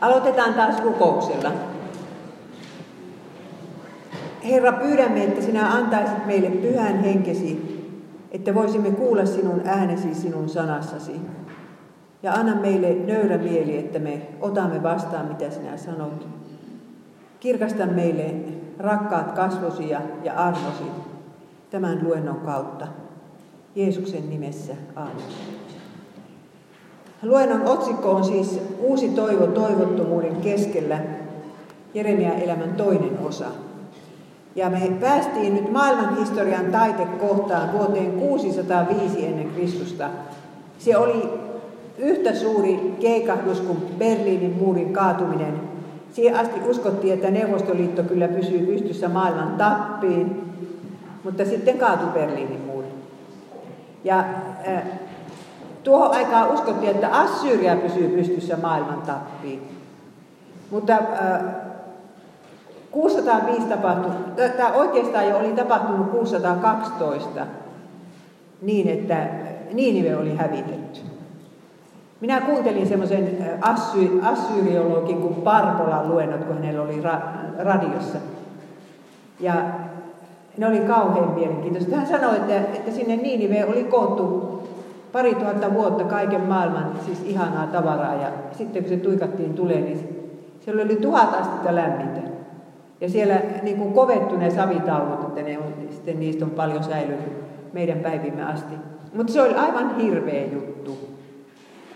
Aloitetaan taas rukouksella. Herra, pyydämme, että sinä antaisit meille pyhän henkesi, että voisimme kuulla sinun äänesi sinun sanassasi. Ja anna meille nöyrä mieli, että me otamme vastaan, mitä sinä sanot. Kirkasta meille rakkaat kasvosi ja armosi tämän luennon kautta. Jeesuksen nimessä. Aamen. Luennon otsikko on siis Uusi toivo toivottomuuden keskellä, Jeremia elämän toinen osa. Ja me päästiin nyt maailmanhistorian taitekohtaan vuoteen 605 ennen Kristusta. Se oli yhtä suuri keikahdus kuin Berliinin muurin kaatuminen. Siihen asti uskottiin, että Neuvostoliitto kyllä pysyy pystyssä maailman tappiin, mutta sitten kaatui Berliinin muuri. Ja äh, tuohon aikaan uskottiin, että Assyria pysyy pystyssä maailman tappiin. Mutta äh, 605 tapahtui, tämä oikeastaan jo oli tapahtunut 612 niin, että Niinive oli hävitetty. Minä kuuntelin semmoisen assy, assyriologin kuin Parpolan luennot, kun hänellä oli ra, radiossa. Ja ne oli kauhean mielenkiintoista. Hän sanoi, että, että sinne Niinive oli koottu pari tuhatta vuotta kaiken maailman siis ihanaa tavaraa. Ja sitten kun se tuikattiin tulee, niin siellä oli tuhat astetta lämmintä. Ja siellä niin kuin kovettu ne savitaulut, että ne on, sitten niistä on paljon säilynyt meidän päivimme asti. Mutta se oli aivan hirveä juttu.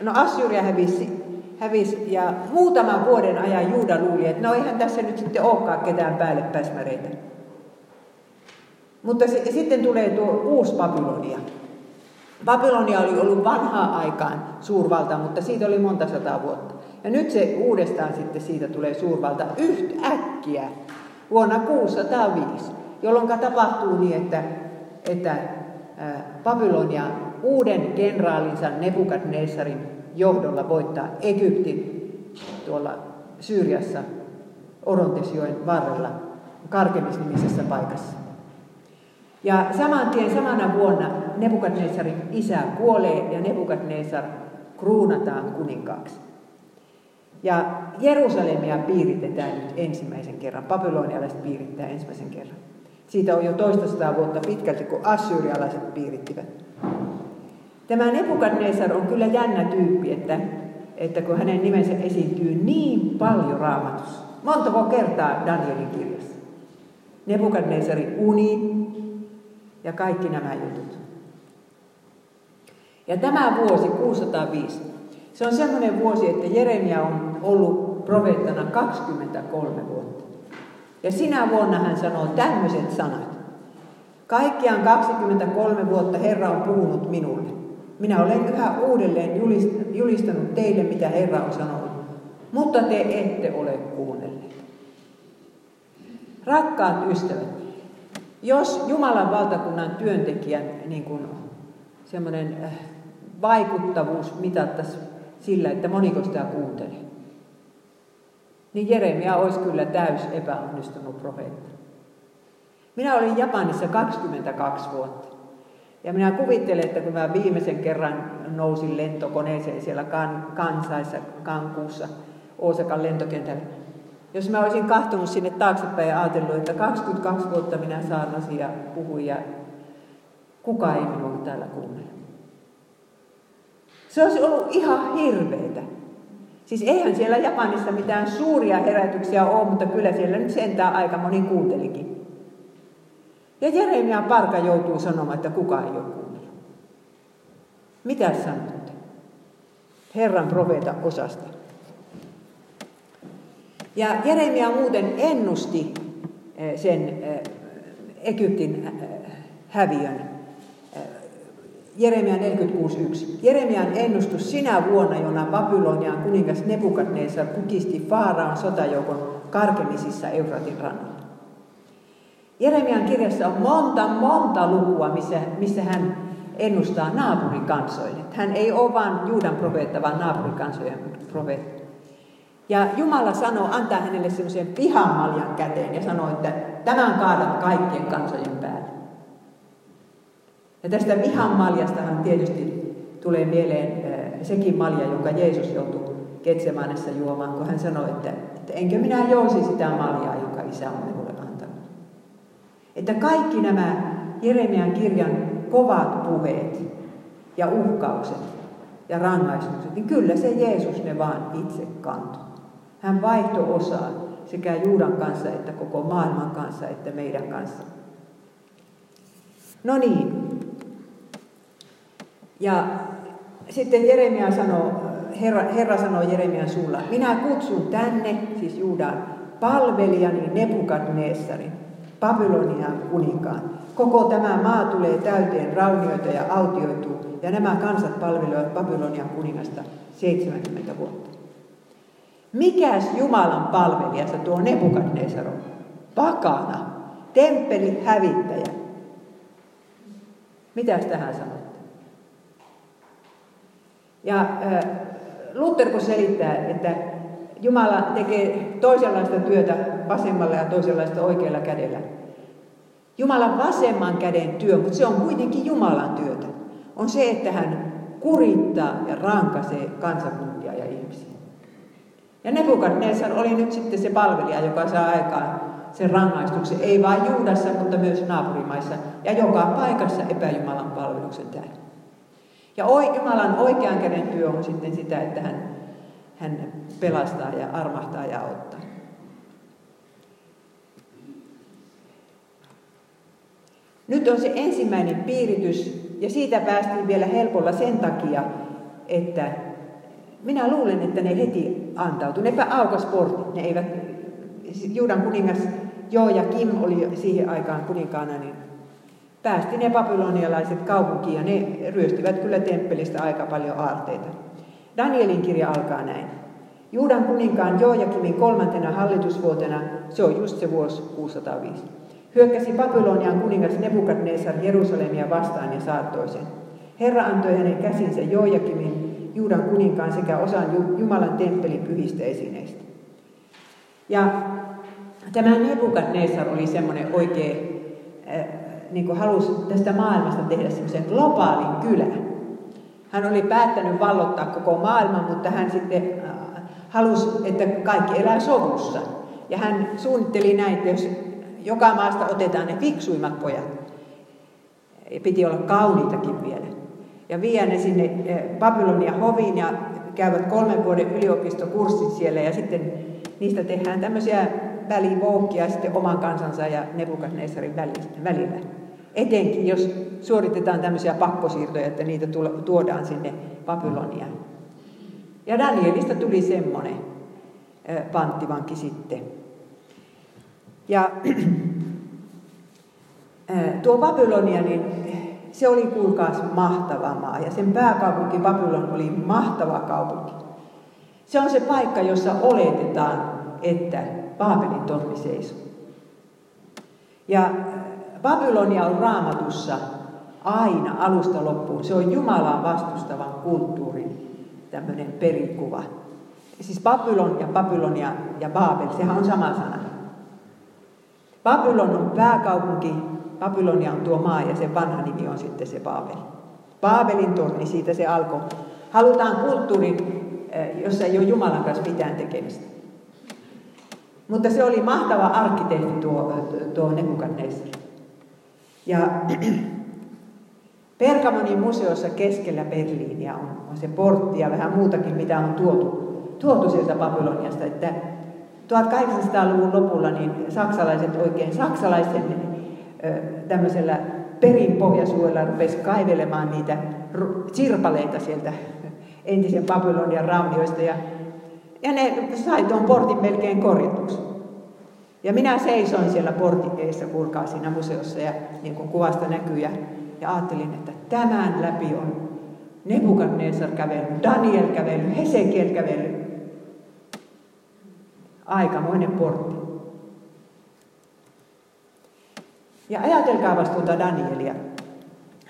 No Assyria hävisi, hävisi ja muutaman vuoden ajan Juuda luuli, että no eihän tässä nyt sitten olekaan ketään päälle päsmäreitä. Mutta se, sitten tulee tuo uusi Babylonia. Babylonia oli ollut vanhaa aikaan suurvalta, mutta siitä oli monta sataa vuotta. Ja nyt se uudestaan sitten siitä tulee suurvalta yhtäkkiä vuonna 605, jolloin tapahtuu niin, että, että Babylonia uuden kenraalinsa Nebukadnessarin johdolla voittaa Egyptin tuolla Syyriassa Orontesjoen varrella Karkemis-nimisessä paikassa. Ja saman tien samana vuonna Nebukadnessarin isä kuolee ja Nebukadnessar kruunataan kuninkaaksi. Ja Jerusalemia piiritetään nyt ensimmäisen kerran. Babylonialaiset piirittää ensimmäisen kerran. Siitä on jo toista sataa vuotta pitkälti, kun assyrialaiset piirittivät. Tämä Nebukadnessar on kyllä jännä tyyppi, että, että kun hänen nimensä esiintyy niin paljon raamatussa. Montako kertaa Danielin kirjassa. Nebukadnessarin uni ja kaikki nämä jutut. Ja tämä vuosi 605, se on semmoinen vuosi, että Jeremia on ollut profeettana 23 vuotta. Ja sinä vuonna hän sanoo tämmöiset sanat. Kaikkiaan 23 vuotta Herra on puhunut minulle. Minä olen yhä uudelleen julistanut teille, mitä Herra on sanonut, mutta te ette ole kuunnelleet. Rakkaat ystävät, jos Jumalan valtakunnan työntekijän niin kuin, semmoinen äh, vaikuttavuus mitattaisiin sillä, että moniko sitä kuuntelee, niin Jeremia olisi kyllä täys epäonnistunut profeetta. Minä olin Japanissa 22 vuotta. Ja minä kuvittelen, että kun mä viimeisen kerran nousin lentokoneeseen siellä kan, kansaissa, Kankuussa, Osakan lentokentällä, jos mä olisin kahtunut sinne taaksepäin ja ajatellut, että 22 vuotta minä saarnasin ja puhuin ja kuka ei minua täällä kuunnella. Se olisi ollut ihan hirveetä. Siis eihän siellä Japanissa mitään suuria herätyksiä ole, mutta kyllä siellä nyt sentään aika moni kuuntelikin. Ja Jeremia Parka joutuu sanomaan, että kuka ei ole kuunnellut. Mitä sanotte? Herran profeeta osasta. Ja Jeremia muuten ennusti eh, sen eh, Egyptin eh, häviön Jeremia 46.1. Jeremian ennustus sinä vuonna, jona Babylonian kuningas Nebukadnezar kukisti Faaraan sotajoukon karkemisissa Eufratin rannalla. Jeremian kirjassa on monta, monta lukua, missä, missä hän ennustaa naapurikansoille. Hän ei ole vain Juudan profeetta, vaan naapurikansojen profeetta. Ja Jumala sanoo, antaa hänelle semmoisen pihamaljan käteen ja sanoo, että tämän kaadat kaikkien kansojen päälle. Ja tästä vihan maljastahan tietysti tulee mieleen sekin malja, jonka Jeesus joutui Ketsemanessa juomaan, kun hän sanoi, että, että enkö minä jousi sitä maljaa, jonka isä on minulle antanut. Että kaikki nämä Jeremian kirjan kovat puheet ja uhkaukset ja rangaistukset, niin kyllä se Jeesus ne vaan itse kantoi. Hän vaihto osaa sekä Juudan kanssa että koko maailman kanssa että meidän kanssa. No niin. Ja sitten Jeremia sanoo, Herra, Herra sanoo Jeremian suulla, minä kutsun tänne, siis Juudan, palvelijani Nebukadnessarin, Babylonian kuninkaan. Koko tämä maa tulee täyteen raunioita ja autioituu, ja nämä kansat palvelevat Babylonian kuningasta 70 vuotta. Mikäs Jumalan palvelijasta tuo Nebukadnessar on? Pakana, temppeli hävittäjä. Mitäs tähän sanotte? Ja äh, Luther kun selittää, että Jumala tekee toisenlaista työtä vasemmalla ja toisenlaista oikealla kädellä. Jumalan vasemman käden työ, mutta se on kuitenkin Jumalan työtä, on se, että hän kurittaa ja rankaisee kansakuntia. Ja Nebukadnessar oli nyt sitten se palvelija, joka saa aikaan sen rangaistuksen, ei vain Juudassa, mutta myös naapurimaissa ja joka paikassa epäjumalan palveluksen tähden. Ja Jumalan oikean käden työ on sitten sitä, että hän, hän pelastaa ja armahtaa ja auttaa. Nyt on se ensimmäinen piiritys, ja siitä päästiin vielä helpolla sen takia, että minä luulen, että ne heti antautu. Nepä aukas portit, ne eivät, Juudan kuningas Joo ja Kim oli siihen aikaan kuninkaana, niin päästi ne babylonialaiset kaupunkiin ja ne ryöstivät kyllä temppelistä aika paljon aarteita. Danielin kirja alkaa näin. Juudan kuninkaan Joojakimin kolmantena hallitusvuotena, se on just se vuosi 605, hyökkäsi Babylonian kuningas Nebukadnezar Jerusalemia vastaan ja saattoi sen. Herra antoi hänen käsinsä Joojakimin Juudan kuninkaan sekä osan Jumalan temppelin pyhistä esineistä. Ja tämä Nebukadnezar oli semmoinen oikein, äh, niin kuin halusi tästä maailmasta tehdä semmoisen globaalin kylän. Hän oli päättänyt vallottaa koko maailman, mutta hän sitten halusi, että kaikki elää sovussa. Ja hän suunnitteli näin, että jos joka maasta otetaan ne fiksuimmat pojat, piti olla kauniitakin vielä, ja vie ne sinne eh, Babylonia hoviin ja käyvät kolmen vuoden yliopistokurssit siellä ja sitten niistä tehdään tämmöisiä välivoukkia sitten oman kansansa ja Nebukadnessarin välillä. Etenkin jos suoritetaan tämmöisiä pakkosiirtoja, että niitä tuodaan sinne Babyloniaan. Ja Danielista tuli semmoinen eh, panttivanki sitten. Ja eh, tuo Babylonia, niin se oli kuulkaas mahtava maa ja sen pääkaupunki Babylon oli mahtava kaupunki. Se on se paikka, jossa oletetaan, että Baabelin torni seisoo. Ja Babylonia on raamatussa aina alusta loppuun. Se on Jumalan vastustavan kulttuurin tämmöinen perikuva. Siis Babylon ja Babylonia ja Baabel, sehän on sama sana. Babylon on pääkaupunki, Babylonia on tuo maa ja sen vanha nimi on sitten se Baabel. Baabelin torni, siitä se alkoi. Halutaan kulttuuri, eh, jossa ei ole Jumalan kanssa mitään tekemistä. Mutta se oli mahtava arkkitehti tuo, tuo Nebukadnezar. Ja Pergamonin museossa keskellä Berliiniä on, on se portti ja vähän muutakin, mitä on tuotu, tuotu sieltä Babyloniasta. Että 1800-luvun lopulla niin saksalaiset oikein, saksalaisen tämmöisellä perinpohjasuojella rupesi kaivelemaan niitä sirpaleita sieltä entisen Babylonian raunioista ja, ja ne sai tuon portin melkein korjatuksi. Ja minä seisoin siellä portin eessä, kuulkaa siinä museossa ja niin kuin kuvasta näkyy ja, ja ajattelin, että tämän läpi on Nebukadnezar kävely, Daniel kävely, Hesekiel kävely. Aikamoinen portti. Ja ajatelkaa vastuuta Danielia.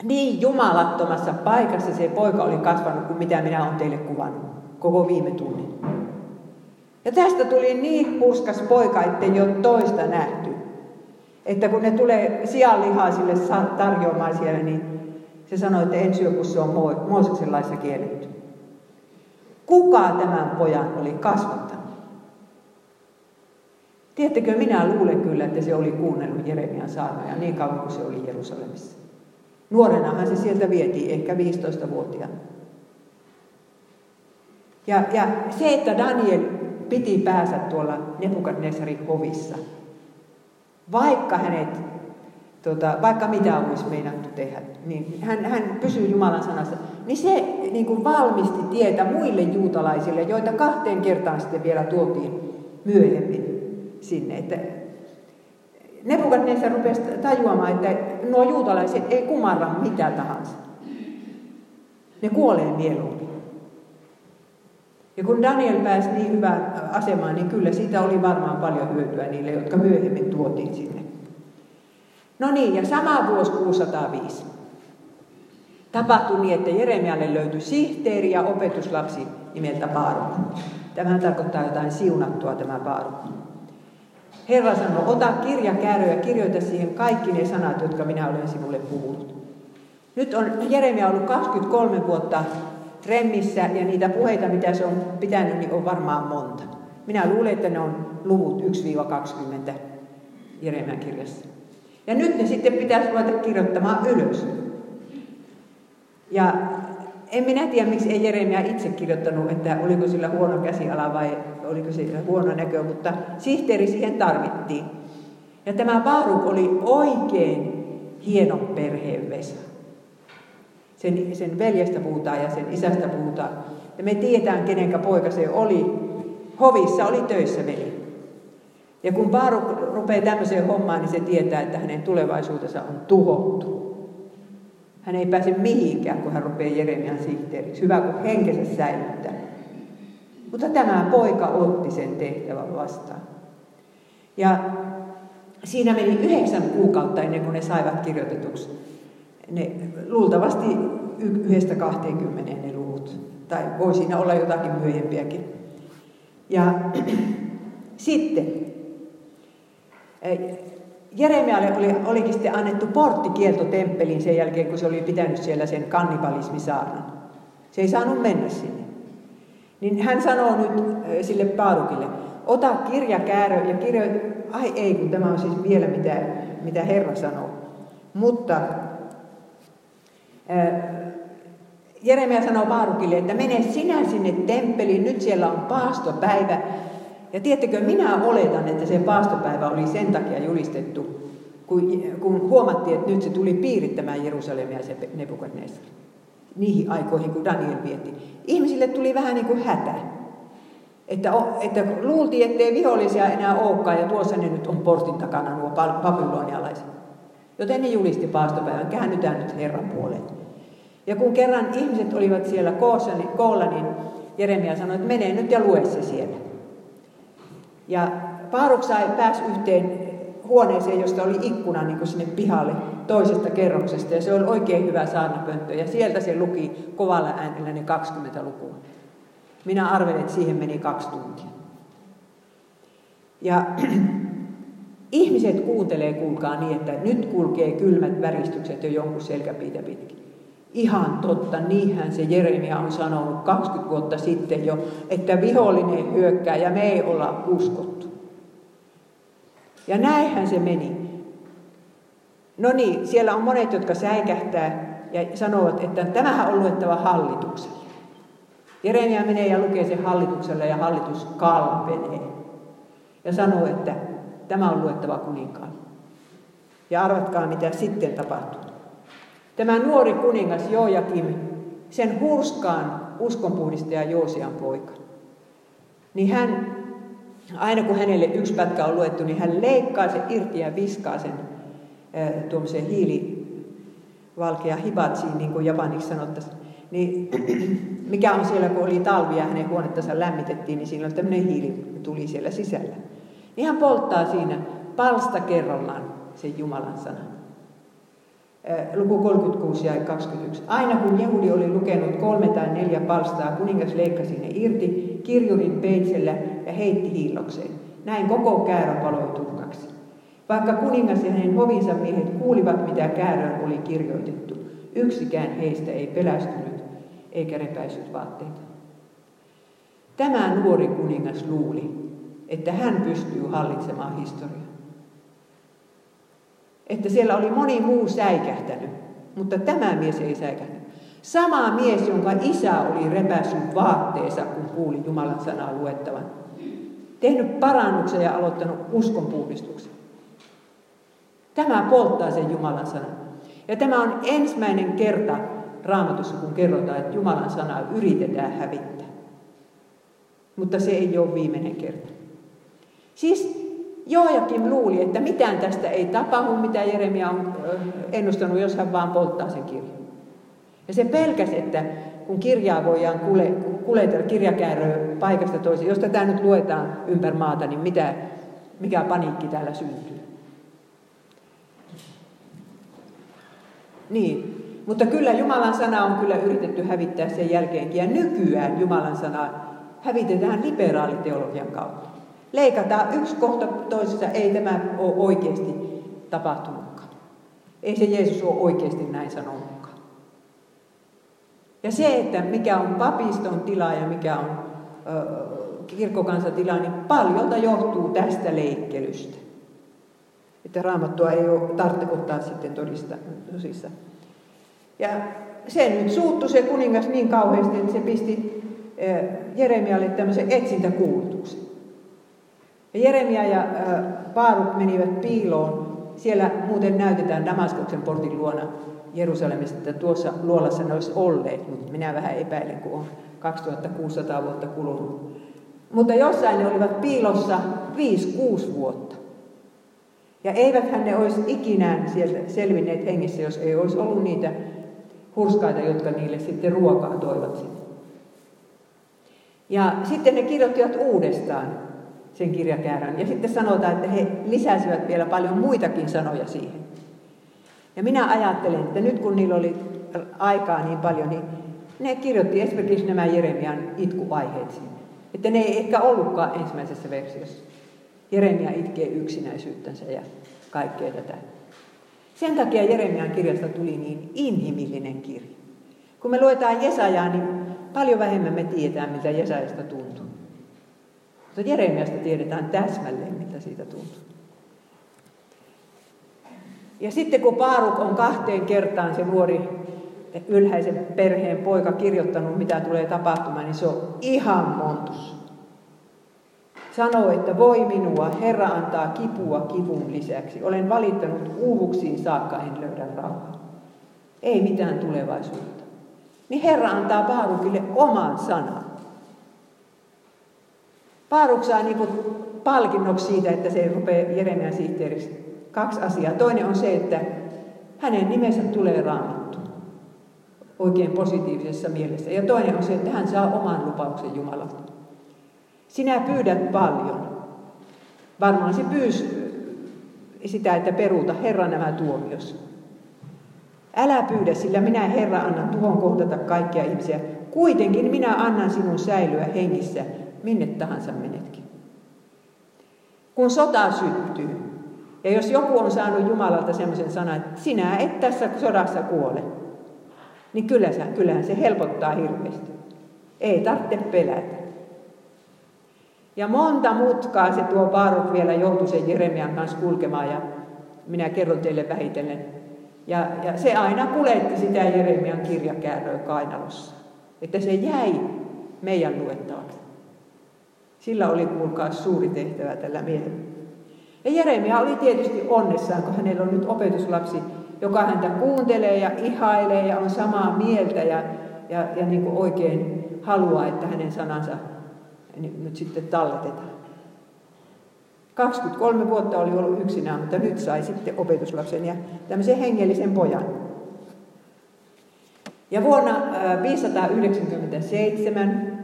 Niin jumalattomassa paikassa se poika oli kasvanut kuin mitä minä olen teille kuvannut koko viime tunnin. Ja tästä tuli niin puskas poika, ettei ole toista nähty. Että kun ne tulee sianlihaa sille tarjoamaan siellä, niin se sanoi, että en syö, kun se on Mooseksen laissa kielletty. Kuka tämän pojan oli kasvattanut? Tiedättekö, minä luulen kyllä, että se oli kuunnellut Jeremian saarnoja niin kauan kuin se oli Jerusalemissa. Nuorenahan se sieltä vietiin, ehkä 15-vuotiaana. Ja, ja se, että Daniel piti päänsä tuolla Nebukadnesarin hovissa, vaikka hänet, tota, vaikka mitä olisi meinattu tehdä, niin hän, hän pysyy Jumalan sanassa, niin se niin kuin valmisti tietä muille juutalaisille, joita kahteen kertaan sitten vielä tuotiin myöhemmin sinne. Että Nebukadnessar rupesi tajuamaan, että nuo juutalaiset ei kumarra mitä tahansa. Ne kuolee mieluummin. Ja kun Daniel pääsi niin hyvään asemaan, niin kyllä siitä oli varmaan paljon hyötyä niille, jotka myöhemmin tuotiin sinne. No niin, ja sama vuosi 605 tapahtui niin, että Jeremialle löytyi sihteeri ja opetuslapsi nimeltä Baaruk. Tämähän tarkoittaa jotain siunattua tämä Baaruk. Herra sanoi, ota kirjakäärö ja kirjoita siihen kaikki ne sanat, jotka minä olen sinulle puhunut. Nyt on Jeremia ollut 23 vuotta remmissä ja niitä puheita, mitä se on pitänyt, niin on varmaan monta. Minä luulen, että ne on luvut 1-20 Jeremian kirjassa. Ja nyt ne sitten pitäisi ruveta kirjoittamaan ylös. Ja en minä tiedä, miksi ei Jeremia itse kirjoittanut, että oliko sillä huono käsiala vai oliko sillä huono näkö, mutta sihteeri siihen tarvittiin. Ja tämä Baaruk oli oikein hieno perheen Vesa. Sen, sen veljestä puhutaan ja sen isästä puhutaan. Ja me tiedetään, kenenkä poika se oli. Hovissa oli töissä veli. Ja kun Baaruk rupeaa tämmöiseen hommaan, niin se tietää, että hänen tulevaisuutensa on tuhottu. Hän ei pääse mihinkään, kun hän rupeaa Jeremian sihteeriksi. Hyvä, kun henkensä säilyttää. Mutta tämä poika otti sen tehtävän vastaan. Ja siinä meni yhdeksän kuukautta ennen kuin ne saivat kirjoitetuksi. Ne, luultavasti yhdestä 20 ne luvut. Tai voi siinä olla jotakin myöhempiäkin. Ja sitten Jeremialle oli, olikin sitten annettu porttikielto temppeliin sen jälkeen, kun se oli pitänyt siellä sen kannibalismisaarnan. Se ei saanut mennä sinne. Niin hän sanoo nyt sille Paarukille, ota kirjakäärö ja kirjo... Ai ei, kun tämä on siis vielä mitä, mitä Herra sanoo. Mutta Jeremia sanoo Paarukille, että mene sinä sinne temppeliin, nyt siellä on paastopäivä, ja tiedättekö, minä oletan, että se paastopäivä oli sen takia julistettu, kun, kun huomattiin, että nyt se tuli piirittämään Jerusalemia se Nebukadnessar. Niihin aikoihin, kun Daniel vietti. Ihmisille tuli vähän niin kuin hätä. Että, että luultiin, ettei vihollisia enää olekaan, ja tuossa ne nyt on portin takana nuo babylonialaiset. Joten ne julisti paastopäivän, käännytään nyt Herran puoleen. Ja kun kerran ihmiset olivat siellä koossa, niin, koolla, niin Jeremia sanoi, että mene nyt ja lue se siellä. Ja Paaruk sai pääs yhteen huoneeseen, josta oli ikkuna niin kuin sinne pihalle toisesta kerroksesta. Ja se oli oikein hyvä saarnapönttö. Ja sieltä se luki kovalla äänellä ne 20 lukua. Minä arvelin, että siihen meni kaksi tuntia. Ja ihmiset kuuntelee, kuulkaa niin, että nyt kulkee kylmät väristykset jo jonkun selkäpiitä pitkin. Ihan totta, niinhän se Jeremia on sanonut 20 vuotta sitten jo, että vihollinen hyökkää ja me ei olla uskottu. Ja näinhän se meni. No niin, siellä on monet, jotka säikähtää ja sanovat, että tämähän on luettava hallitukselle. Jeremia menee ja lukee sen hallitukselle ja hallitus kalpenee. Ja sanoo, että tämä on luettava kuninkaan. Ja arvatkaa, mitä sitten tapahtuu. Tämä nuori kuningas Joakim, sen hurskaan uskonpuhdistaja Joosian poika, niin hän, aina kun hänelle yksi pätkä on luettu, niin hän leikkaa sen irti ja viskaa sen tuommoiseen hiilivalkea hibatsiin, niin kuin japaniksi sanottaisiin. Niin, mikä on siellä, kun oli talvi ja hänen huonettansa lämmitettiin, niin siinä on tämmöinen hiili tuli siellä sisällä. Niin hän polttaa siinä palsta kerrallaan sen Jumalan sanan luku 36 ja 21. Aina kun Jehudi oli lukenut kolme tai neljä palstaa, kuningas leikkasi ne irti kirjurin peitsellä ja heitti hiillokseen. Näin koko käärö paloi tuhkaksi. Vaikka kuningas ja hänen hovinsa miehet kuulivat, mitä kääröön oli kirjoitettu, yksikään heistä ei pelästynyt eikä repäissyt vaatteita. Tämä nuori kuningas luuli, että hän pystyy hallitsemaan historiaa. Että siellä oli moni muu säikähtänyt, mutta tämä mies ei säikähtänyt. Sama mies, jonka isä oli repässyt vaatteensa, kun kuuli Jumalan sanaa luettavan. Tehnyt parannuksen ja aloittanut uskonpuhdistuksen. Tämä polttaa sen Jumalan sanan. Ja tämä on ensimmäinen kerta raamatussa, kun kerrotaan, että Jumalan sanaa yritetään hävittää. Mutta se ei ole viimeinen kerta. Siis Joakim luuli, että mitään tästä ei tapahdu, mitä Jeremia on ennustanut, jos hän vaan polttaa sen kirjan. Ja se pelkäsi, että kun kirjaa voidaan kule, kuletella kirjakääröä paikasta toiseen, jos tätä nyt luetaan ympäri maata, niin mitä, mikä paniikki täällä syntyy. Niin, mutta kyllä Jumalan sana on kyllä yritetty hävittää sen jälkeenkin. Ja nykyään Jumalan sana hävitetään liberaaliteologian kautta. Leikataan yksi kohta toisessa, ei tämä ole oikeasti tapahtunutkaan. Ei se Jeesus ole oikeasti näin sanonutkaan. Ja se, että mikä on papiston tila ja mikä on ö, tila, niin paljolta johtuu tästä leikkelystä. Että raamattua ei ole tarvitse ottaa sitten todista, tosissaan. Ja se nyt suuttui se kuningas niin kauheasti, että se pisti Jeremialle tämmöisen etsintäkuulutuksen. Ja Jeremia ja Paaruk menivät piiloon. Siellä muuten näytetään Damaskoksen portin luona Jerusalemista, että tuossa luolassa ne olisi olleet, mutta minä vähän epäilen, kun on 2600 vuotta kulunut. Mutta jossain ne olivat piilossa 5-6 vuotta. Ja eiväthän ne olisi ikinä sieltä selvinneet hengissä, jos ei olisi ollut niitä hurskaita, jotka niille sitten ruokaa toivat sinne. Ja sitten ne kirjoittivat uudestaan sen kirjakäärän. Ja sitten sanotaan, että he lisäsivät vielä paljon muitakin sanoja siihen. Ja minä ajattelen, että nyt kun niillä oli aikaa niin paljon, niin ne kirjoitti esimerkiksi nämä Jeremian itkuvaiheet sinne. Että ne ei ehkä ollutkaan ensimmäisessä versiossa. Jeremia itkee yksinäisyyttänsä ja kaikkea tätä. Sen takia Jeremian kirjasta tuli niin inhimillinen kirja. Kun me luetaan Jesajaa, niin paljon vähemmän me tiedetään, mitä Jesajasta tuntuu. Mutta Jeremiasta tiedetään täsmälleen, mitä siitä tuntuu. Ja sitten kun Paaruk on kahteen kertaan se nuori ylhäisen perheen poika kirjoittanut, mitä tulee tapahtumaan, niin se on ihan montus. Sanoo, että voi minua, Herra antaa kipua kivun lisäksi. Olen valittanut uuvuksiin saakka, en löydä rauhaa. Ei mitään tulevaisuutta. Niin Herra antaa Paarukille oman sanan. Paaruk saa niin palkinnoksi siitä, että se rupeaa Jeremian sihteeriksi. Kaksi asiaa. Toinen on se, että hänen nimensä tulee raamattu. Oikein positiivisessa mielessä. Ja toinen on se, että hän saa oman lupauksen Jumalalta. Sinä pyydät paljon. Varmaan se pyysi sitä, että peruuta Herra nämä tuomios. Älä pyydä, sillä minä Herra annan tuhon kohdata kaikkia ihmisiä. Kuitenkin minä annan sinun säilyä hengissä, minne tahansa menetkin. Kun sota syttyy, ja jos joku on saanut Jumalalta semmoisen sanan, että sinä et tässä sodassa kuole, niin kyllähän se helpottaa hirveästi. Ei tarvitse pelätä. Ja monta mutkaa se tuo Baaruk vielä joutui sen Jeremian kanssa kulkemaan ja minä kerron teille vähitellen. Ja, ja se aina kuljetti sitä Jeremian kirjakääröä kainalossa. Että se jäi meidän luettavaksi. Sillä oli kuulkaa suuri tehtävä tällä miehellä. Ja Jeremia oli tietysti onnessaan, kun hänellä on nyt opetuslapsi, joka häntä kuuntelee ja ihailee ja on samaa mieltä ja, ja, ja niin kuin oikein haluaa, että hänen sanansa nyt sitten talletetaan. 23 vuotta oli ollut yksinään, mutta nyt sai sitten opetuslapsen ja tämmöisen hengellisen pojan. Ja vuonna 597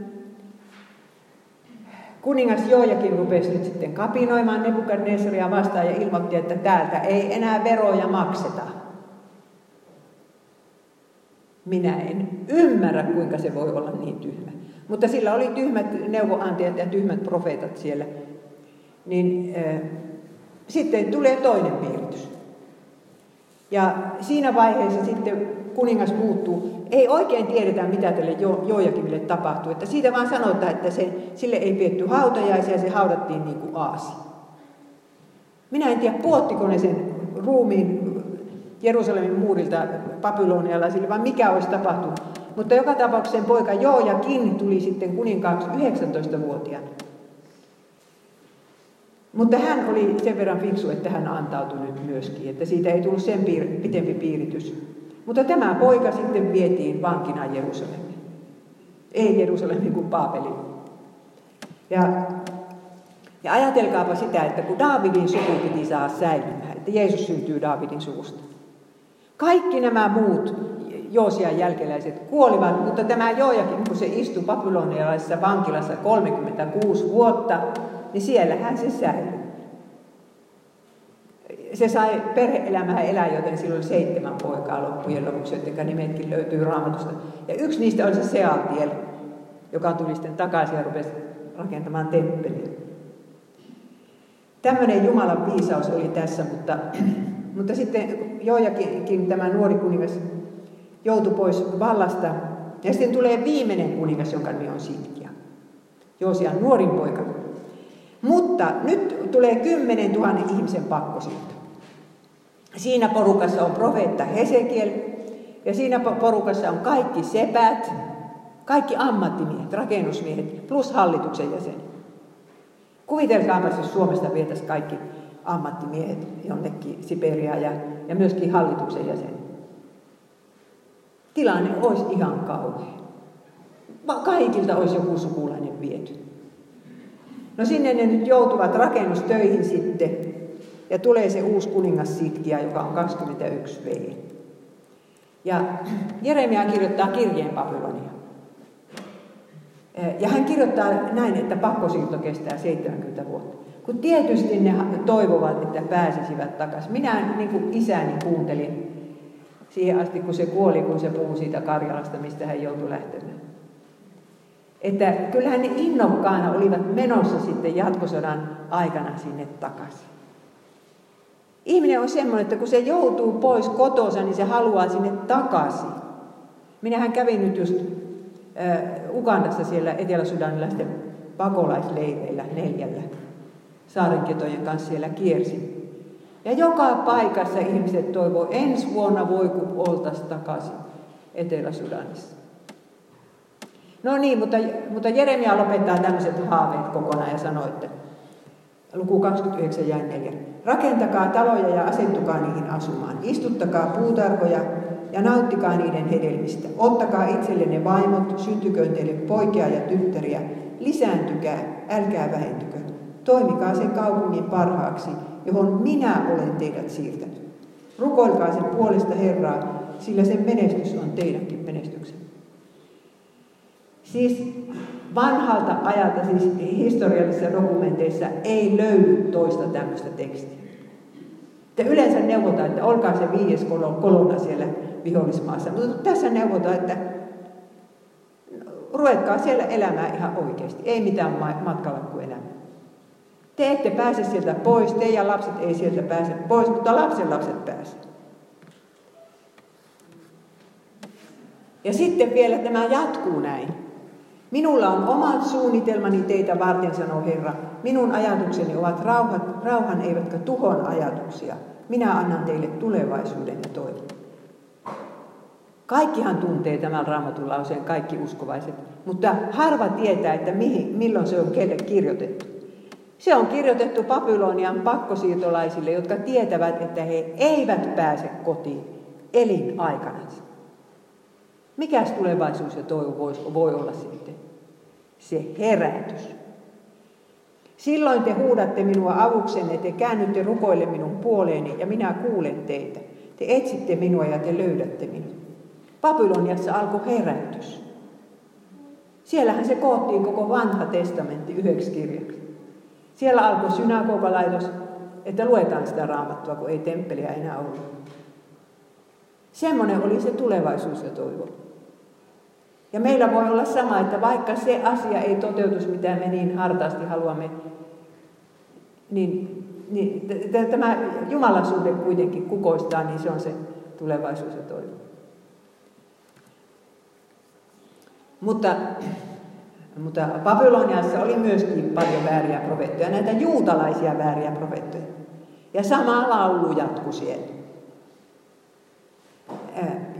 kuningas Joojakin rupesi nyt sitten kapinoimaan Nebukadnesaria vastaan ja ilmoitti, että täältä ei enää veroja makseta. Minä en ymmärrä, kuinka se voi olla niin tyhmä. Mutta sillä oli tyhmät neuvoantajat ja tyhmät profeetat siellä. Niin äh, sitten tulee toinen piiritys. Ja siinä vaiheessa sitten kuningas muuttuu, ei oikein tiedetä, mitä tälle jo, Joajakimille tapahtuu. Että siitä vaan sanotaan, että se, sille ei pietty hautajaisia ja se haudattiin niin kuin aasi. Minä en tiedä, puottiko ne sen ruumiin Jerusalemin muurilta babylonialaisille, vai mikä olisi tapahtunut. Mutta joka tapauksessa poika Joojakin tuli sitten kuninkaaksi 19-vuotiaana. Mutta hän oli sen verran fiksu, että hän antautui nyt myöskin, että siitä ei tullut sen piir- pitempi piiritys. Mutta tämä poika sitten vietiin vankina Jerusalemiin. Ei Jerusalemiin kuin Paapeliin. Ja, ja ajatelkaapa sitä, että kun Daavidin suku piti saada säilymään, että Jeesus syntyy Daavidin suvusta. Kaikki nämä muut Joosian jälkeläiset kuolivat, mutta tämä Joojakin, kun se istui babylonialaisessa vankilassa 36 vuotta, niin siellähän se säilyi. Se sai perhe-elämää elää, joten sillä oli seitsemän poikaa loppujen lopuksi, joten nimetkin löytyy raamatusta. Ja yksi niistä oli se Sealtiel, joka tuli sitten takaisin ja rupesi rakentamaan temppeliä. Tämmöinen Jumalan viisaus oli tässä, mutta, mutta sitten Jojakin tämä nuori kuningas joutui pois vallasta. Ja sitten tulee viimeinen kuningas, jonka nimi on Sitkia. Joosian nuorin poika. Mutta nyt tulee 10 000 ihmisen pakkosiirto. Siinä porukassa on profeetta Hesekiel, ja siinä porukassa on kaikki sepät, kaikki ammattimiehet, rakennusmiehet, plus hallituksen jäsenet. Kuvitelkaapa, jos Suomesta vietäisiin kaikki ammattimiehet jonnekin Siberiaan ja, ja myöskin hallituksen jäsenet. Tilanne olisi ihan kauhea. Kaikilta olisi joku sukulainen viety. No sinne ne nyt joutuvat rakennustöihin sitten. Ja tulee se uusi kuningas Sitkiä, joka on 21 V. Ja Jeremia kirjoittaa kirjeen Babylonia. Ja hän kirjoittaa näin, että pakkosiirto kestää 70 vuotta. Kun tietysti ne toivovat, että pääsisivät takaisin. Minä niin kuin isäni kuuntelin siihen asti, kun se kuoli, kun se puhui siitä Karjalasta, mistä hän joutui lähtemään. Että kyllähän ne innokkaana olivat menossa sitten jatkosodan aikana sinne takaisin. Ihminen on semmoinen, että kun se joutuu pois kotosa, niin se haluaa sinne takaisin. Minähän kävin nyt just äh, Ugandassa siellä etelä-sudanilaisten pakolaisleireillä neljällä. Saarenketojen kanssa siellä kiersin. Ja joka paikassa ihmiset toivoo, ensi vuonna voi kun oltaisiin takaisin Etelä-Sudanissa. No niin, mutta, mutta Jeremia lopettaa tämmöiset haaveet kokonaan ja sanoo, että luku 29 ja 4. Rakentakaa taloja ja asettukaa niihin asumaan. Istuttakaa puutarhoja ja nauttikaa niiden hedelmistä. Ottakaa itsellenne vaimot, syntyköön teille poikia ja tyttäriä. Lisääntykää, älkää vähentykö. Toimikaa sen kaupungin parhaaksi johon minä olen teidät siirtänyt. Rukoilkaa sen puolesta Herraa, sillä sen menestys on teidänkin menestyksenne. Siis vanhalta ajalta, siis historiallisissa dokumenteissa ei löydy toista tämmöistä tekstiä. Te yleensä neuvotaan, että olkaa se viides kolonna siellä vihollismaassa, mutta tässä neuvotaan, että ruvetkaa siellä elämään ihan oikeasti. Ei mitään matkalla kuin elämää. Te ette pääse sieltä pois, te ja lapset ei sieltä pääse pois, mutta lapsen lapset pääsevät. Ja sitten vielä tämä jatkuu näin. Minulla on omat suunnitelmani teitä varten, sanoo Herra. Minun ajatukseni ovat rauhat, rauhan eivätkä tuhon ajatuksia. Minä annan teille tulevaisuuden ja toivon. Kaikkihan tuntee tämän raamatun lauseen, kaikki uskovaiset, mutta harva tietää, että mihin, milloin se on kelle kirjoitettu. Se on kirjoitettu Babylonian pakkosiirtolaisille, jotka tietävät, että he eivät pääse kotiin elinaikana. Mikäs tulevaisuus ja toivo voi olla sitten? Se herätys. Silloin te huudatte minua avuksenne, te käännytte rukoille minun puoleeni ja minä kuulen teitä. Te etsitte minua ja te löydätte minut. Babyloniassa alkoi herätys. Siellähän se koottiin koko vanha testamentti yhdeksi kirjaksi. Siellä alkoi synagogalaitos, että luetaan sitä raamattua, kun ei temppeliä enää ollut. Semmoinen oli se tulevaisuus ja toivo. Ja meillä voi olla sama, että vaikka se asia ei toteutus, mitä me niin hartaasti haluamme, niin, niin tämä Jumalan suhde kuitenkin kukoistaa, niin se on se tulevaisuus ja toivo. Mutta, mutta Babyloniassa oli myöskin paljon vääriä profeettoja, näitä juutalaisia vääriä profeettoja. Ja sama laulu jatkui siellä.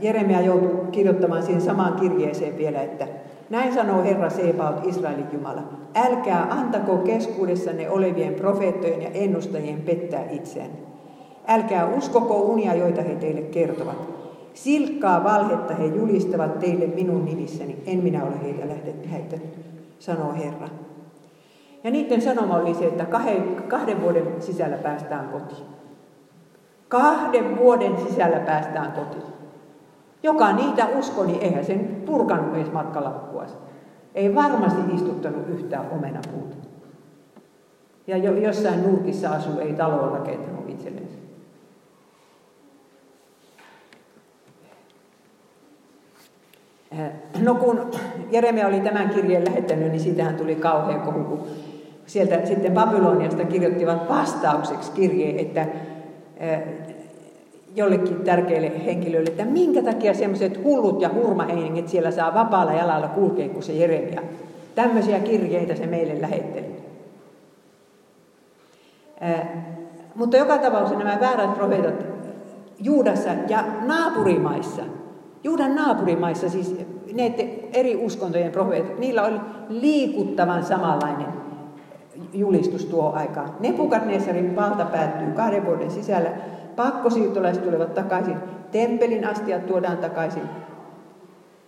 Jeremia joutui kirjoittamaan siihen samaan kirjeeseen vielä, että näin sanoo Herra Sebaot, Israelin Jumala. Älkää antako keskuudessanne olevien profeettojen ja ennustajien pettää itseään. Älkää uskoko unia, joita he teille kertovat. Silkkaa valhetta he julistavat teille minun nimissäni. En minä ole heitä lähettänyt, sanoo Herra. Ja niiden sanoma oli se, että kahden vuoden sisällä päästään kotiin. Kahden vuoden sisällä päästään kotiin. Joka niitä uskoi, niin eihän sen purkanut edes matkalappua. Ei varmasti istuttanut yhtään omenapuuta. Ja jo, jossain nurkissa asuu, ei taloa rakentanut itsellensä. No kun Jeremia oli tämän kirjeen lähettänyt, niin siitähän tuli kauhea kohu, kun sieltä sitten Babyloniasta kirjoittivat vastaukseksi kirjeen, että jollekin tärkeille henkilöille, että minkä takia semmoiset hullut ja hurmaheinget siellä saa vapaalla jalalla kulkea kuin se Jeremia. Tämmöisiä kirjeitä se meille lähetteli. mutta joka tapauksessa nämä väärät profeetat Juudassa ja naapurimaissa, Juudan naapurimaissa, siis ne eri uskontojen profeetat, niillä oli liikuttavan samanlainen julistus tuo aikaan. Nebukadnesarin valta päättyy kahden vuoden sisällä pakkosiirtolaiset tulevat takaisin, temppelin astiat tuodaan takaisin.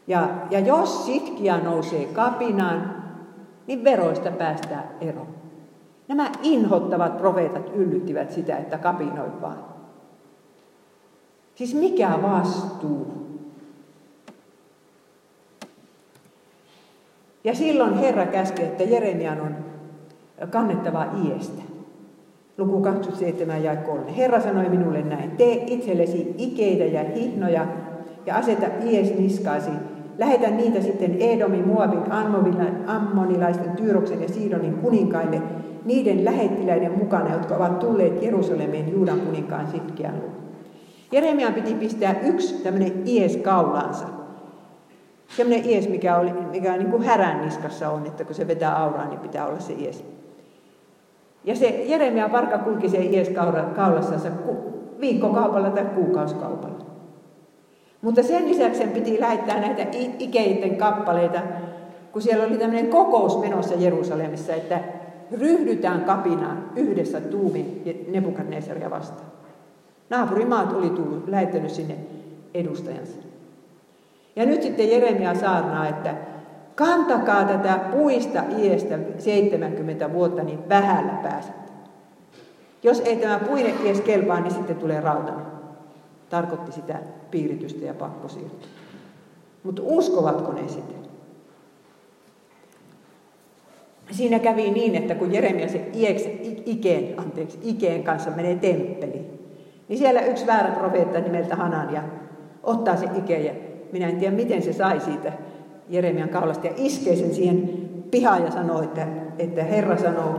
Ja, ja jos sitkiä nousee kapinaan, niin veroista päästään eroon. Nämä inhottavat profeetat yllyttivät sitä, että kapinoi vaan. Siis mikä vastuu? Ja silloin Herra käski, että Jeremian on kannettava iestä. Luku 27 ja 3. Herra sanoi minulle näin, tee itsellesi ikeitä ja hihnoja ja aseta ies niskaasi. Lähetä niitä sitten Edomin, Muovin, Ammonilaisten, Tyyroksen ja Siidonin kuninkaille, niiden lähettiläiden mukana, jotka ovat tulleet Jerusalemiin Juudan kuninkaan sitkeän Jeremian piti pistää yksi tämmöinen ies kaulansa. Semmoinen ies, mikä, oli, mikä niin kuin härän niskassa on, että kun se vetää auraa, niin pitää olla se ies. Ja se Jeremia parka kulki se ies kaulassansa viikkokaupalla tai kuukauskaupalla. Mutta sen lisäksi sen piti lähettää näitä ikeiden kappaleita, kun siellä oli tämmöinen kokous menossa Jerusalemissa, että ryhdytään kapinaan yhdessä tuumin Nebukadnesaria vastaan. Naapurimaat oli tullut, lähettänyt sinne edustajansa. Ja nyt sitten Jeremia saarnaa, että Kantakaa tätä puista iestä 70 vuotta, niin vähällä pääsette. Jos ei tämä puinen ies kelpaa, niin sitten tulee rautainen. Tarkoitti sitä piiritystä ja pakkosiirtoa. Mutta uskovatko ne sitten? Siinä kävi niin, että kun Jeremia se ieks, ikeen, anteeksi, ikeen kanssa menee temppeliin, niin siellä yksi väärä profeetta nimeltä Hanania ottaa se ikeen ja minä en tiedä miten se sai siitä Jeremian kaulasta ja iskee sen siihen pihaan ja sanoo, että, että Herra sanoo,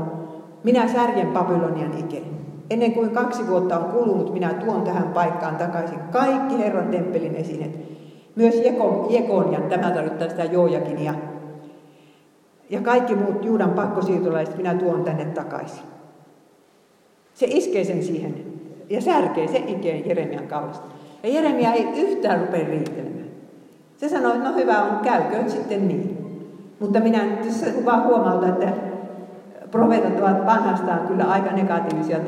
minä särjen Babylonian ikeen. Ennen kuin kaksi vuotta on kulunut, minä tuon tähän paikkaan takaisin kaikki Herran temppelin esineet. Myös Jekon, ja tämä tarkoittaa sitä Joojakinia. Ja kaikki muut Juudan pakkosiirtolaiset minä tuon tänne takaisin. Se iskee sen siihen ja särkee sen ikeen Jeremian kaulasta. Ja Jeremia ei yhtään rupea riitelemään. Se sanoi, että no hyvä on, käyköön sitten niin. Mutta minä nyt vaan huomautan, että profeetat ovat vanhastaan kyllä aika negatiivisia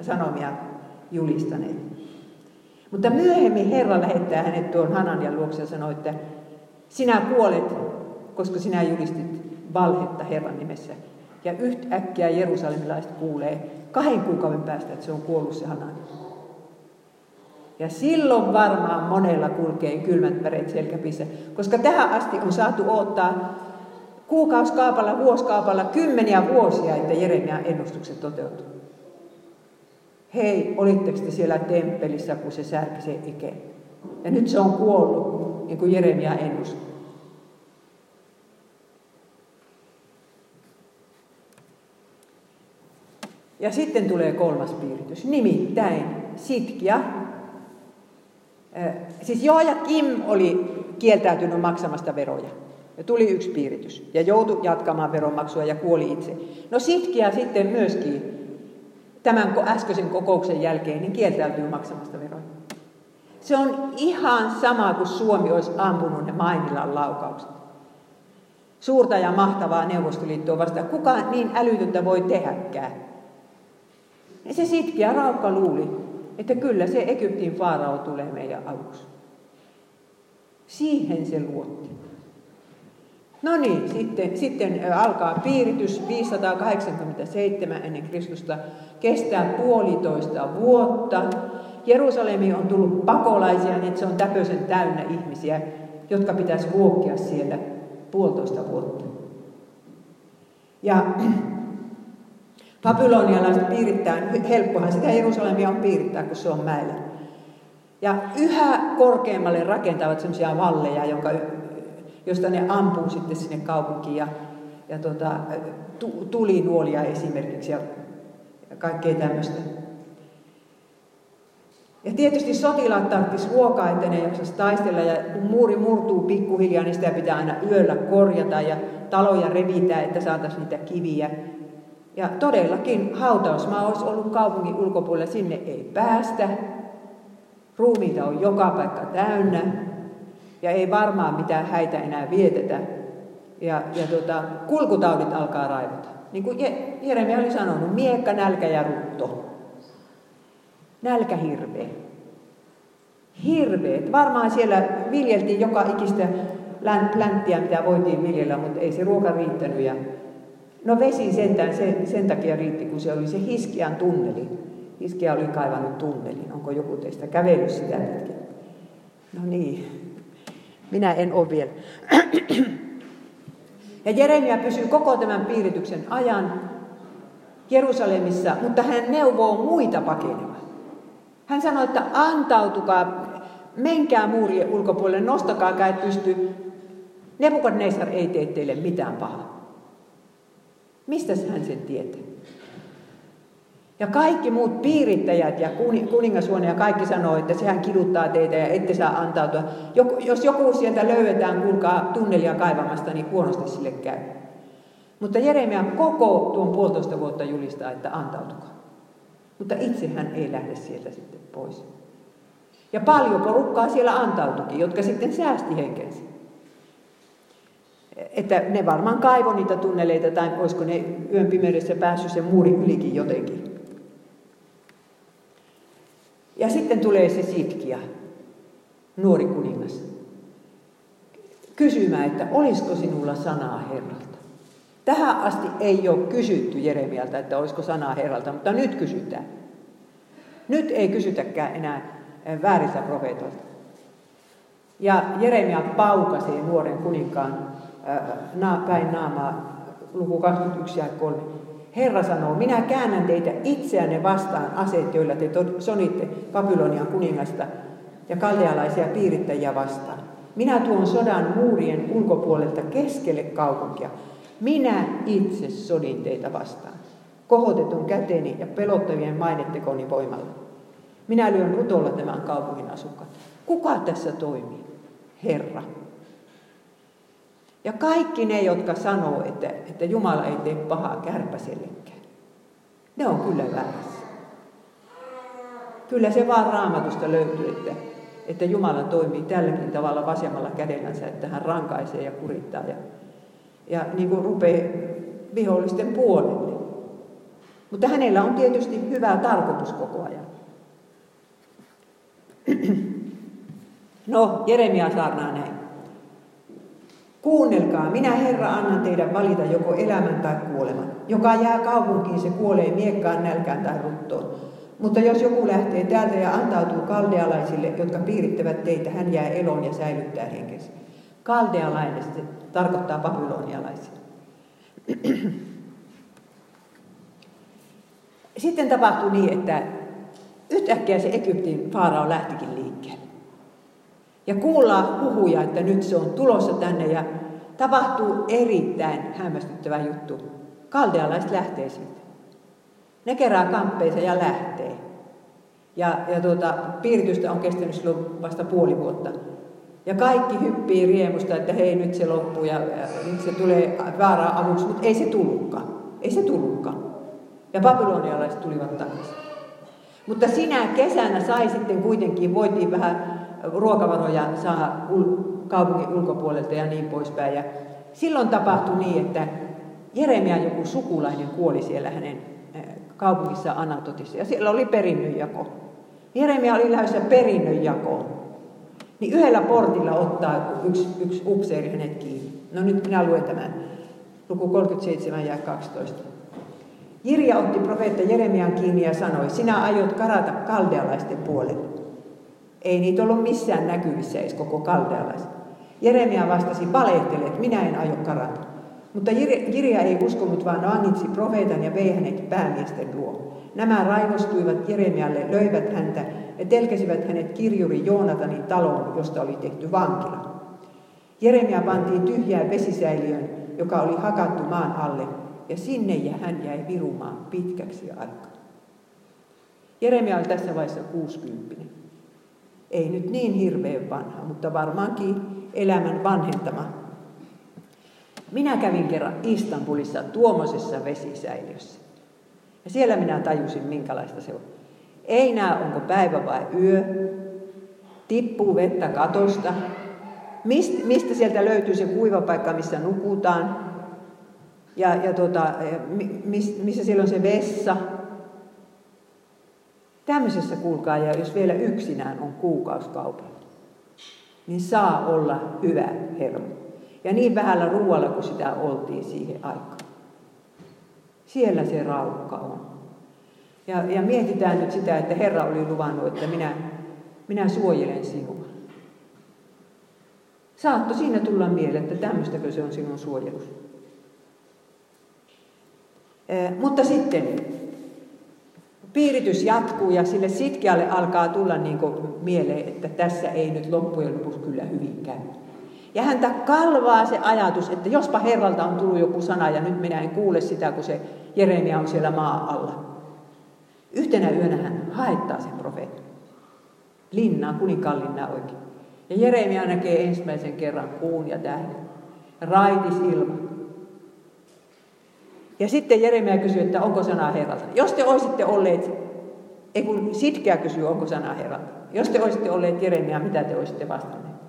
sanomia julistaneet. Mutta myöhemmin Herra lähettää hänet tuon Hananian luokse ja sanoi, että sinä kuolet, koska sinä julistit valhetta Herran nimessä. Ja yhtäkkiä jerusalemilaiset kuulee kahden kuukauden päästä, että se on kuollut se Hanania. Ja silloin varmaan monella kulkee kylmät väreet selkäpissä, koska tähän asti on saatu odottaa kuukauskaupalla, vuoskaupalla kymmeniä vuosia, että Jeremian ennustukset toteutuu. Hei, olitteko te siellä temppelissä, kun se särki se ike? Ja nyt se on kuollut, niin kuin Jeremia ennusti. Ja sitten tulee kolmas piiritys, nimittäin Sitkia Siis Joo ja Kim oli kieltäytynyt maksamasta veroja. Ja tuli yksi piiritys ja joutui jatkamaan veronmaksua ja kuoli itse. No Sitkiä sitten myöskin tämän äskeisen kokouksen jälkeen niin kieltäytyy maksamasta veroja. Se on ihan sama kuin Suomi olisi ampunut ne Mainilan laukaukset. Suurta ja mahtavaa Neuvostoliittoa vastaan. Kuka niin älytöntä voi tehdäkään? Ja se sitkeä raukka luuli, että kyllä se Egyptin faarao tulee meidän avuksi. Siihen se luotti. No niin, sitten, sitten alkaa piiritys 587 ennen Kristusta, kestää puolitoista vuotta. Jerusalemi on tullut pakolaisia, niin se on täpöisen täynnä ihmisiä, jotka pitäisi ruokkia siellä puolitoista vuotta. Ja babylonialaiset piirittää, helppohan sitä Jerusalemia on piirittää, kun se on mäellä. Ja yhä korkeammalle rakentavat sellaisia valleja, jonka, josta ne ampuu sitten sinne kaupunkiin ja, ja tota, tulinuolia esimerkiksi ja kaikkea tämmöistä. Ja tietysti sotilaat tarvitsisi ruokaa, että ne jaksaisi taistella. Ja kun muuri murtuu pikkuhiljaa, niin sitä pitää aina yöllä korjata ja taloja revitää, että saataisiin niitä kiviä. Ja todellakin hautausmaa olisi ollut kaupungin ulkopuolella, sinne ei päästä. Ruumiita on joka paikka täynnä ja ei varmaan mitään häitä enää vietetä. Ja, ja tota, kulkutaudit alkaa raivata. Niin kuin Jeremia oli sanonut, miekka, nälkä ja rutto. Nälkä hirveä. Hirveet. Varmaan siellä viljeltiin joka ikistä plänttiä, mitä voitiin viljellä, mutta ei se ruoka riittänyt. Ja no vesi sentään sen, sen takia riitti, kun se oli se Hiskian tunneli. Hiskia oli kaivannut tunnelin. Onko joku teistä kävellyt sitä pitkin? No niin, minä en ole vielä. Ja Jeremia pysyy koko tämän piirityksen ajan Jerusalemissa, mutta hän neuvoo muita pakenemaan. Hän sanoi, että antautukaa, menkää muurien ulkopuolelle, nostakaa käet pysty. Nebukadnezar ei tee teille mitään pahaa. Mistä hän sen tietää? Ja kaikki muut piirittäjät ja kuningashuone ja kaikki sanoo, että sehän kiduttaa teitä ja ette saa antautua. Jos joku sieltä löydetään, kuulkaa tunnelia kaivamasta, niin huonosti sille käy. Mutta Jeremia koko tuon puolitoista vuotta julistaa, että antautukaa. Mutta itse hän ei lähde sieltä sitten pois. Ja paljon porukkaa siellä antautukin, jotka sitten säästi henkensä. Että ne varmaan kaivoi niitä tunneleita tai olisiko ne yön pimeydessä päässyt sen muurin ylikin jotenkin. Ja sitten tulee se Sitkia, nuori kuningas, kysymään, että olisiko sinulla sanaa Herralta. Tähän asti ei ole kysytty Jeremialta, että olisiko sanaa Herralta, mutta nyt kysytään. Nyt ei kysytäkään enää vääriltä profeetoilta. Ja Jeremia paukasee nuoren kuninkaan eh, päin naamaa, luku 21 ja 3. Herra sanoo, minä käännän teitä itseänne vastaan aseet, joilla te sonitte Babylonian kuningasta ja kaldealaisia piirittäjiä vastaan. Minä tuon sodan muurien ulkopuolelta keskelle kaupunkia. Minä itse sodin teitä vastaan, kohotetun käteni ja pelottavien mainettekoni voimalla. Minä lyön rutolla tämän kaupungin asukkaat. Kuka tässä toimii? Herra. Ja kaikki ne, jotka sanoo, että, että Jumala ei tee pahaa kärpäsellekään, ne on kyllä väärässä. Kyllä se vaan raamatusta löytyy, että, että Jumala toimii tälläkin tavalla vasemmalla kädellänsä, että hän rankaisee ja kurittaa ja, ja niin kuin rupeaa vihollisten puolelle. Mutta hänellä on tietysti hyvä tarkoitus koko ajan. No, Jeremia saarnaa näin. Kuunnelkaa, minä Herra annan teidän valita joko elämän tai kuoleman. Joka jää kaupunkiin, se kuolee miekkaan, nälkään tai ruttoon. Mutta jos joku lähtee täältä ja antautuu kaldealaisille, jotka piirittävät teitä, hän jää eloon ja säilyttää henkensä. Kaldealainen se tarkoittaa babylonialaisia. Sitten tapahtui niin, että yhtäkkiä se Egyptin faarao lähtikin liikkeelle. Ja kuullaan huhuja, että nyt se on tulossa tänne ja tapahtuu erittäin hämmästyttävä juttu. Kaldealaiset lähtee siitä. Ne kerää kamppeensa ja lähtee. Ja, ja tuota, piiritystä on kestänyt silloin vasta puoli vuotta. Ja kaikki hyppii riemusta, että hei nyt se loppuu ja, ja nyt se tulee väärää avuksi, mutta ei se tullutkaan. Ei se tullutkaan. Ja babylonialaiset tulivat takaisin. Mutta sinä kesänä sai sitten kuitenkin, voitiin vähän ruokavaroja saa kaupungin ulkopuolelta ja niin poispäin. Ja silloin tapahtui niin, että Jeremia joku sukulainen kuoli siellä hänen eh, kaupungissa Anatotissa ja siellä oli perinnönjako. Jeremia oli lähdössä perinnönjakoon. Niin yhdellä portilla ottaa yksi, yksi upseeri hänet kiinni. No nyt minä luen tämän. Luku 37 ja 12. Jirja otti profeetta Jeremian kiinni ja sanoi, sinä aiot karata kaldealaisten puolelle. Ei niitä ollut missään näkyvissä edes koko kaldealais. Jeremia vastasi, valehtelet, minä en aio karata. Mutta Jirja ei uskonut, vaan vangitsi profeetan ja vei hänet päämiesten luo. Nämä raivostuivat Jeremialle, löivät häntä ja telkesivät hänet kirjuri Joonatanin taloon, josta oli tehty vankila. Jeremia pantiin tyhjään vesisäiliön, joka oli hakattu maan alle, ja sinne ja hän jäi virumaan pitkäksi aikaa. Jeremia oli tässä vaiheessa 60. Ei nyt niin hirveän vanha, mutta varmaankin elämän vanhentama. Minä kävin kerran Istanbulissa tuommoisessa vesisäiliössä. Ja siellä minä tajusin, minkälaista se on. Ei näe, onko päivä vai yö. Tippuu vettä katosta. Mist, mistä sieltä löytyy se kuiva paikka, missä nukutaan. Ja, ja tota, mis, missä siellä on se vessa. Tämmöisessä kuulkaa, ja jos vielä yksinään on kuukauskaupalla, niin saa olla hyvä hermo. Ja niin vähällä ruoalla kuin sitä oltiin siihen aikaan. Siellä se raukka on. Ja, ja mietitään nyt sitä, että Herra oli luvannut, että minä, minä suojelen sinua. Saatto siinä tulla mieleen, että tämmöistäkö se on sinun suojelus. Eh, mutta sitten piiritys jatkuu ja sille sitkeälle alkaa tulla niin kuin mieleen, että tässä ei nyt loppujen lopuksi kyllä hyvin käy. Ja häntä kalvaa se ajatus, että jospa Herralta on tullut joku sana ja nyt minä en kuule sitä, kun se Jeremia on siellä maa alla. Yhtenä yönä hän haettaa sen profeetan. Linnaa, kuninkaan linnaa oikein. Ja Jeremia näkee ensimmäisen kerran kuun ja tähden. Raitis ilma. Ja sitten Jeremia kysyy, että onko sana Herralta. Jos te olisitte olleet, ei kun Sitkeä kysyy, onko sana Herralta. Jos te olisitte olleet Jeremia, mitä te olisitte vastanneet?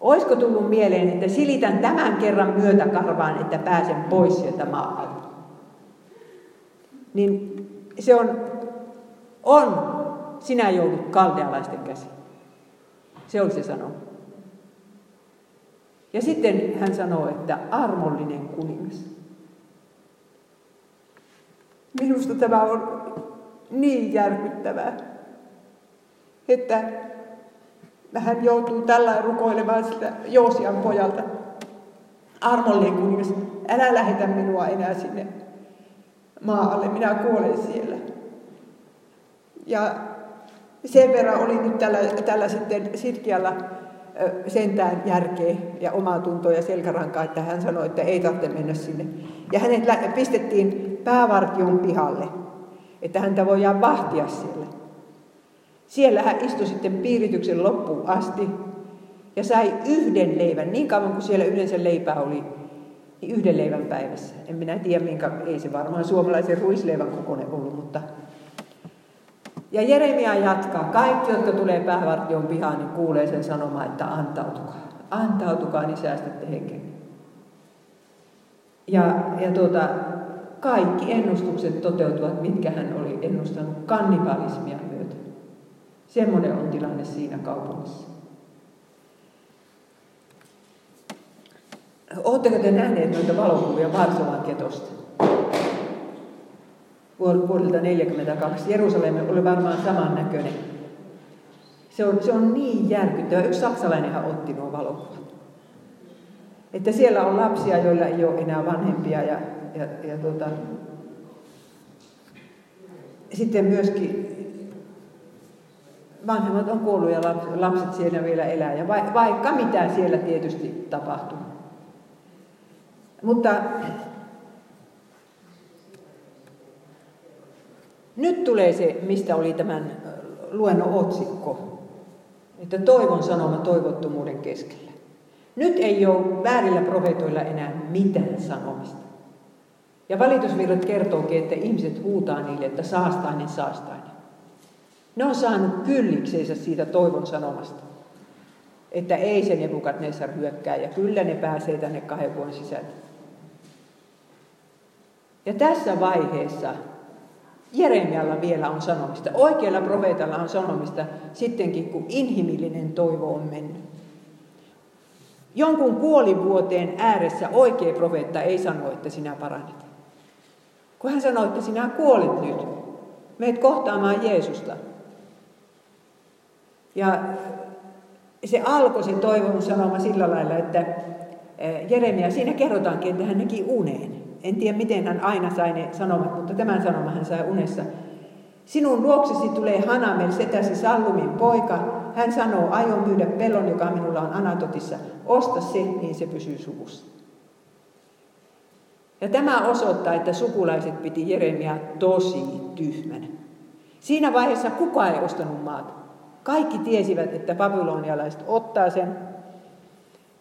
Olisiko tullut mieleen, että silitän tämän kerran myötä karvaan, että pääsen pois sieltä maalta? Niin se on, on, sinä joudut kaldealaisten käsiin. Se oli se sano. Ja sitten hän sanoo, että armollinen kuningas. Minusta tämä on niin järkyttävää, että hän joutuu tällä rukoilemaan sitä Joosian pojalta. Armollinen kuningas, älä lähetä minua enää sinne maalle, minä kuolen siellä. Ja sen verran oli nyt tällä, tällä sitten Sitkialla sentään järkeä ja omaa tuntoa ja selkärankaa, että hän sanoi, että ei tarvitse mennä sinne. Ja hänet pistettiin päävartion pihalle, että häntä voidaan vahtia siellä. Siellä hän istui sitten piirityksen loppuun asti ja sai yhden leivän, niin kauan kuin siellä yleensä leipää oli, niin yhden leivän päivässä. En minä tiedä, minkä, ei se varmaan suomalaisen ruisleivän kokoinen ollut, mutta... Ja Jeremia jatkaa, kaikki, jotka tulee päävartion pihaan, niin kuulee sen sanomaan, että antautukaa. Antautukaa, niin säästätte henken. Ja, ja tuota, kaikki ennustukset toteutuvat, mitkä hän oli ennustanut kannibalismia myötä. Semmoinen on tilanne siinä kaupungissa. Oletteko te nähneet noita valokuvia Varsovan ketosta? Vuodelta 1942. Jerusalem oli varmaan samannäköinen. Se on, se on niin järkyttävä. Yksi saksalainenhan otti nuo valokuvat. Että siellä on lapsia, joilla ei ole enää vanhempia ja ja, ja tuota, sitten myöskin vanhemmat on kuollut ja lapset siellä vielä elää. Ja vaikka mitä siellä tietysti tapahtuu. Mutta nyt tulee se, mistä oli tämän luennon otsikko. Että toivon sanoma toivottomuuden keskellä. Nyt ei ole väärillä profeetoilla enää mitään sanomista. Ja valitusvirrat kertookin, että ihmiset huutaa niille, että saastainen, saastainen. Ne on saanut kyllikseensä siitä toivon sanomasta. Että ei se Nebukadnessar hyökkää ja kyllä ne pääsee tänne kahden vuoden sisällä. Ja tässä vaiheessa Jeremialla vielä on sanomista. Oikealla profeetalla on sanomista sittenkin, kun inhimillinen toivo on mennyt. Jonkun kuolivuoteen ääressä oikea profeetta ei sano, että sinä paranet. Kun hän sanoi, että sinä kuolet nyt, meet kohtaamaan Jeesusta. Ja se alkoi se toivon sanoma sillä lailla, että Jeremia, siinä kerrotaankin, että hän näki uneen. En tiedä, miten hän aina sai ne sanomat, mutta tämän sanoman hän sai unessa. Sinun luoksesi tulee Hanamel, setäsi Sallumin poika. Hän sanoo, aion myydä pellon, joka minulla on Anatotissa. Osta se, niin se pysyy suvussa. Ja tämä osoittaa, että sukulaiset piti Jeremia tosi tyhmänä. Siinä vaiheessa kukaan ei ostanut maata. Kaikki tiesivät, että babylonialaiset ottaa sen.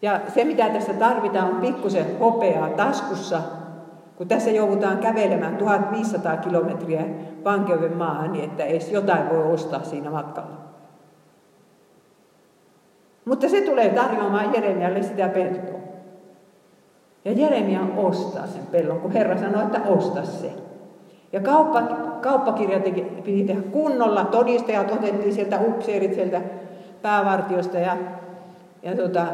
Ja se, mitä tässä tarvitaan, on pikkusen hopeaa taskussa, kun tässä joudutaan kävelemään 1500 kilometriä vankeuden maahan, niin että edes jotain voi ostaa siinä matkalla. Mutta se tulee tarjoamaan Jeremialle sitä peltoa. Ja Jeremia ostaa sen pellon, kun Herra sanoi, että osta se. Ja kauppa, kauppakirja teki, piti tehdä kunnolla, todistajat otettiin sieltä upseerit sieltä päävartiosta ja, ja, tota,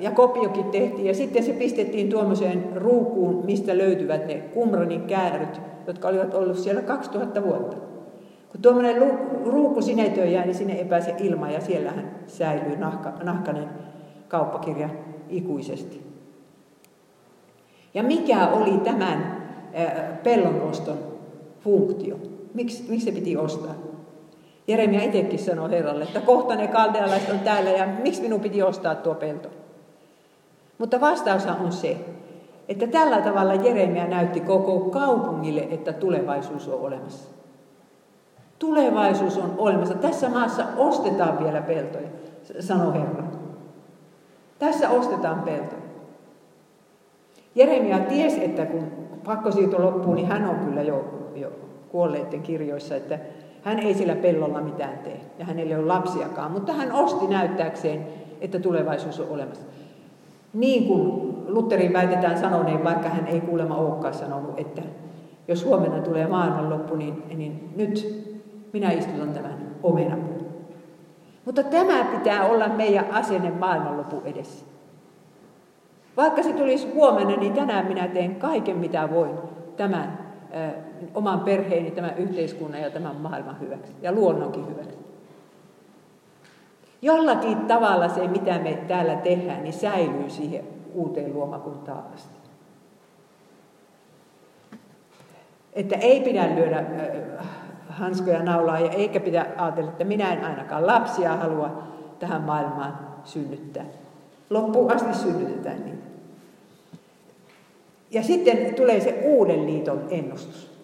ja kopiokin tehtiin. Ja sitten se pistettiin tuommoiseen ruukuun, mistä löytyvät ne Kumranin kääryt, jotka olivat ollut siellä 2000 vuotta. Kun tuommoinen ruukku sinetöi jää, niin sinne ei pääse ilma ja siellähän säilyy nahka, nahkainen kauppakirja ikuisesti. Ja mikä oli tämän pellon oston funktio? Miksi, miksi se piti ostaa? Jeremia itsekin sanoi Herralle, että kohta ne kaldealaiset on täällä ja miksi minun piti ostaa tuo pelto? Mutta vastaus on se, että tällä tavalla Jeremia näytti koko kaupungille, että tulevaisuus on olemassa. Tulevaisuus on olemassa. Tässä maassa ostetaan vielä peltoja, sanoi Herra. Tässä ostetaan peltoja. Jeremia tiesi, että kun pakkosiirto loppuu, niin hän on kyllä jo, jo kuolleiden kirjoissa, että hän ei sillä pellolla mitään tee ja hänellä ei ole lapsiakaan, mutta hän osti näyttääkseen, että tulevaisuus on olemassa. Niin kuin Lutherin väitetään sanoneen, vaikka hän ei kuulemma olekaan sanonut, että jos huomenna tulee maailmanloppu, niin, niin nyt minä istutan tämän omenapuun. Mutta tämä pitää olla meidän asenne maailmanlopun edessä. Vaikka se tulisi huomenna, niin tänään minä teen kaiken mitä voin tämän ö, oman perheeni, tämän yhteiskunnan ja tämän maailman hyväksi ja luonnonkin hyväksi. Jollakin tavalla se, mitä me täällä tehdään, niin säilyy siihen uuteen luomakuntaan asti. Että ei pidä lyödä hanskoja naulaa ja eikä pidä ajatella, että minä en ainakaan lapsia halua tähän maailmaan synnyttää. Loppuun asti synnytetään niitä. Ja sitten tulee se uuden liiton ennustus.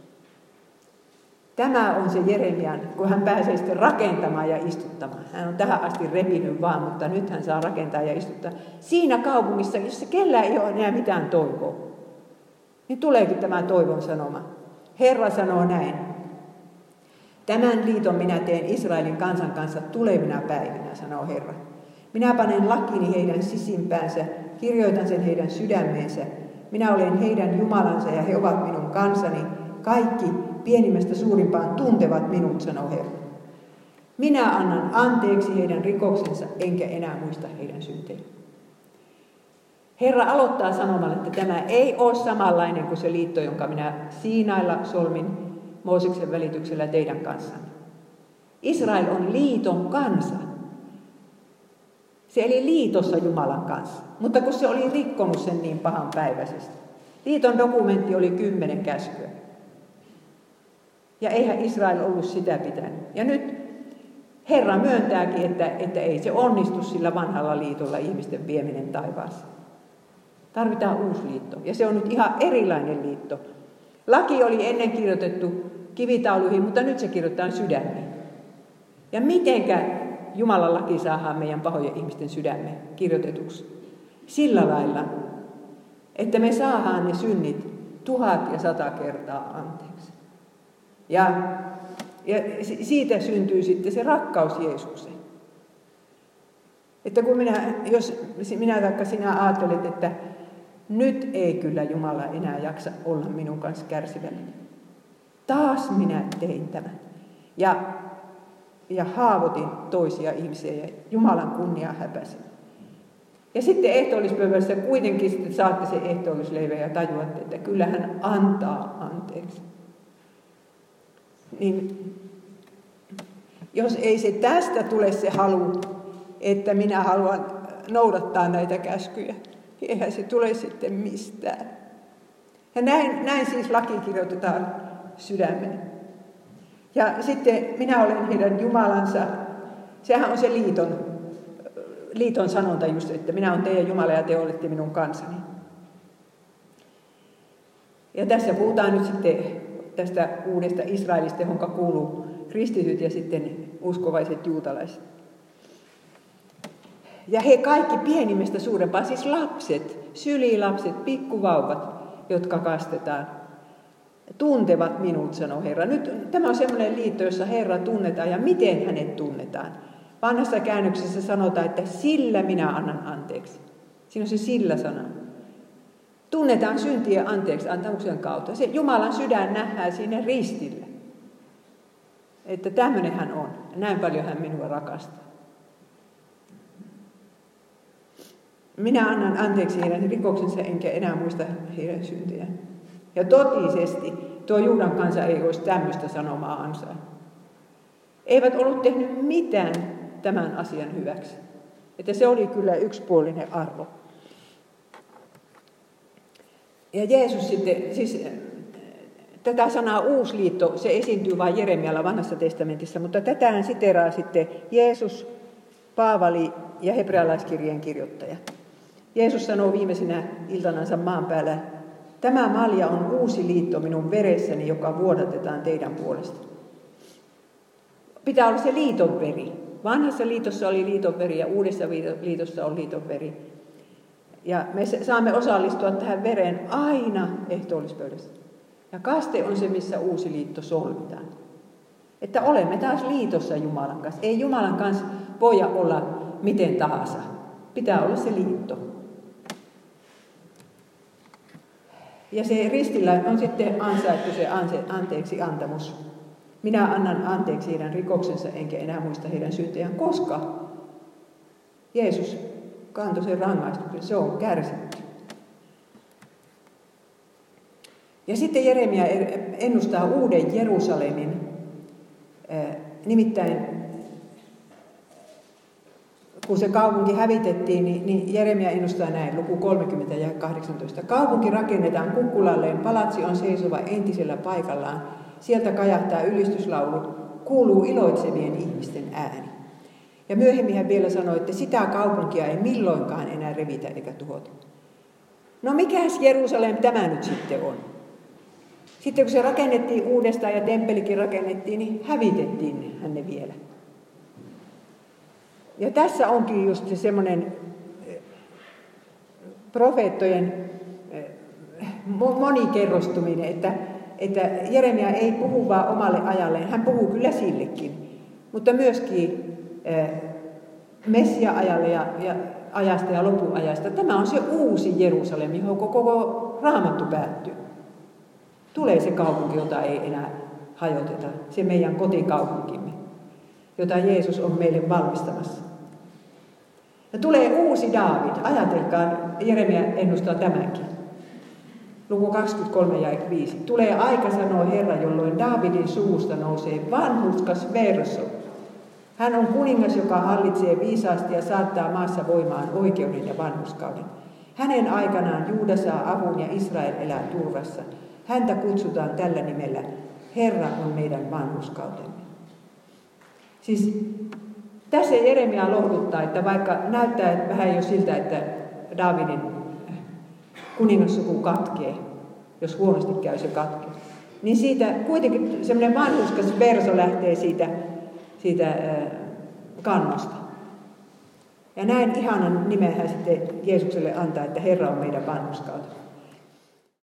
Tämä on se Jeremian, kun hän pääsee sitten rakentamaan ja istuttamaan. Hän on tähän asti repinyt vaan, mutta nyt hän saa rakentaa ja istuttaa. Siinä kaupungissa, jossa kellään ei ole enää mitään toivoa, niin tuleekin tämä toivon sanoma. Herra sanoo näin. Tämän liiton minä teen Israelin kansan kanssa tulevina päivinä, sanoo Herra. Minä panen lakini heidän sisimpäänsä, kirjoitan sen heidän sydämeensä. Minä olen heidän Jumalansa ja he ovat minun kansani. Kaikki pienimmästä suurimpaan tuntevat minut, sanoo Herra. Minä annan anteeksi heidän rikoksensa, enkä enää muista heidän syntejä. Herra aloittaa sanomalla, että tämä ei ole samanlainen kuin se liitto, jonka minä Siinailla solmin Mooseksen välityksellä teidän kanssanne. Israel on liiton kansa. Se eli liitossa Jumalan kanssa, mutta kun se oli rikkonut sen niin pahan päiväisesti. Liiton dokumentti oli kymmenen käskyä. Ja eihän Israel ollut sitä pitänyt. Ja nyt Herra myöntääkin, että, että ei se onnistu sillä vanhalla liitolla ihmisten vieminen taivaassa. Tarvitaan uusi liitto. Ja se on nyt ihan erilainen liitto. Laki oli ennen kirjoitettu kivitauluihin, mutta nyt se kirjoitetaan sydämiin. Ja mitenkä Jumalan laki saadaan meidän pahojen ihmisten sydämme kirjoitetuksi. Sillä lailla, että me saadaan ne synnit tuhat ja sata kertaa anteeksi. Ja, ja siitä syntyy sitten se rakkaus Jeesukseen. Että kun minä, jos minä taikka sinä ajattelet, että nyt ei kyllä Jumala enää jaksa olla minun kanssa kärsivällinen. Taas minä tein tämän. Ja, ja haavoitin toisia ihmisiä ja Jumalan kunnia häpäsin. Ja sitten ehtoollispäivässä kuitenkin sitten saatte se ehtoollisleivä ja tajuatte, että kyllä hän antaa anteeksi. Niin jos ei se tästä tule se halu, että minä haluan noudattaa näitä käskyjä, niin eihän se tule sitten mistään. Ja näin, näin siis laki kirjoitetaan sydämeen. Ja sitten minä olen heidän Jumalansa. Sehän on se liiton, liiton sanonta just, että minä olen teidän Jumala ja te olette minun kansani. Ja tässä puhutaan nyt sitten tästä uudesta Israelista, jonka kuuluu kristityt ja sitten uskovaiset juutalaiset. Ja he kaikki pienimmästä suurempaa, siis lapset, sylilapset, pikkuvauvat, jotka kastetaan, tuntevat minut, sanoo Herra. Nyt tämä on semmoinen liitto, jossa Herra tunnetaan ja miten hänet tunnetaan. Vanhassa käännöksessä sanotaan, että sillä minä annan anteeksi. Siinä on se sillä sana. Tunnetaan syntien anteeksi antamuksen kautta. Se Jumalan sydän nähdään siinä ristillä. Että tämmöinen hän on. Näin paljon hän minua rakastaa. Minä annan anteeksi heidän rikoksensa, enkä enää muista heidän syntiään. Ja totisesti tuo Juudan kansa ei olisi tämmöistä sanomaa ansaa. Eivät ollut tehnyt mitään tämän asian hyväksi. Että se oli kyllä yksipuolinen arvo. Ja Jeesus sitten, siis tätä sanaa uusliitto, se esiintyy vain Jeremialla vanhassa testamentissa, mutta tätähän siteraa sitten Jeesus, Paavali ja hebrealaiskirjeen kirjoittaja. Jeesus sanoo viimeisenä iltanansa maan päällä, tämä malja on uusi liitto minun veressäni, joka vuodatetaan teidän puolesta. Pitää olla se liiton veri. Vanhassa liitossa oli liiton veri ja uudessa liitossa on liiton veri. Ja me saamme osallistua tähän vereen aina ehtoollispöydässä. Ja kaste on se, missä uusi liitto solmitaan. Että olemme taas liitossa Jumalan kanssa. Ei Jumalan kanssa voi olla miten tahansa. Pitää olla se liitto. Ja se ristillä on sitten ansaittu se anteeksi antamus. Minä annan anteeksi heidän rikoksensa, enkä enää muista heidän syntejään, koska Jeesus kantoi sen rangaistuksen. Se on kärsitty. Ja sitten Jeremia ennustaa uuden Jerusalemin. Nimittäin kun se kaupunki hävitettiin, niin, niin Jeremia ennustaa näin, luku 30 ja 18. Kaupunki rakennetaan kukkulalleen, palatsi on seisova entisellä paikallaan. Sieltä kajahtaa ylistyslaulu, kuuluu iloitsevien ihmisten ääni. Ja myöhemmin hän vielä sanoi, että sitä kaupunkia ei milloinkaan enää revitä eikä tuhota. No mikäs Jerusalem tämä nyt sitten on? Sitten kun se rakennettiin uudestaan ja temppelikin rakennettiin, niin hävitettiin hän ne vielä. Ja tässä onkin just se semmoinen eh, profeettojen eh, monikerrostuminen, että, että Jeremia ei puhu vain omalle ajalleen, hän puhuu kyllä sillekin, mutta myöskin eh, Messia-ajalle ja, ja ajasta ja lopuajasta. Tämä on se uusi Jerusalem, johon koko raamattu päättyy. Tulee se kaupunki, jota ei enää hajoteta, se meidän kotikaupunkimme, jota Jeesus on meille valmistamassa. Ja tulee uusi Daavid. Ajatelkaa, Jeremia ennustaa tämänkin. Luku 23 ja 5. Tulee aika, sanoo Herra, jolloin Daavidin suusta nousee vanhuskas verso. Hän on kuningas, joka hallitsee viisaasti ja saattaa maassa voimaan oikeuden ja vanhuskauden. Hänen aikanaan Juuda saa avun ja Israel elää turvassa. Häntä kutsutaan tällä nimellä. Herra on meidän vanhuskautemme. Siis tässä Jeremia lohduttaa, että vaikka näyttää vähän jo siltä, että Davidin kuningassuku katkee, jos huonosti käy se katkee, niin siitä kuitenkin semmoinen vanhuskas verso lähtee siitä, siitä kannosta. Ja näin ihanan nimen hän sitten Jeesukselle antaa, että Herra on meidän vanhuskautta.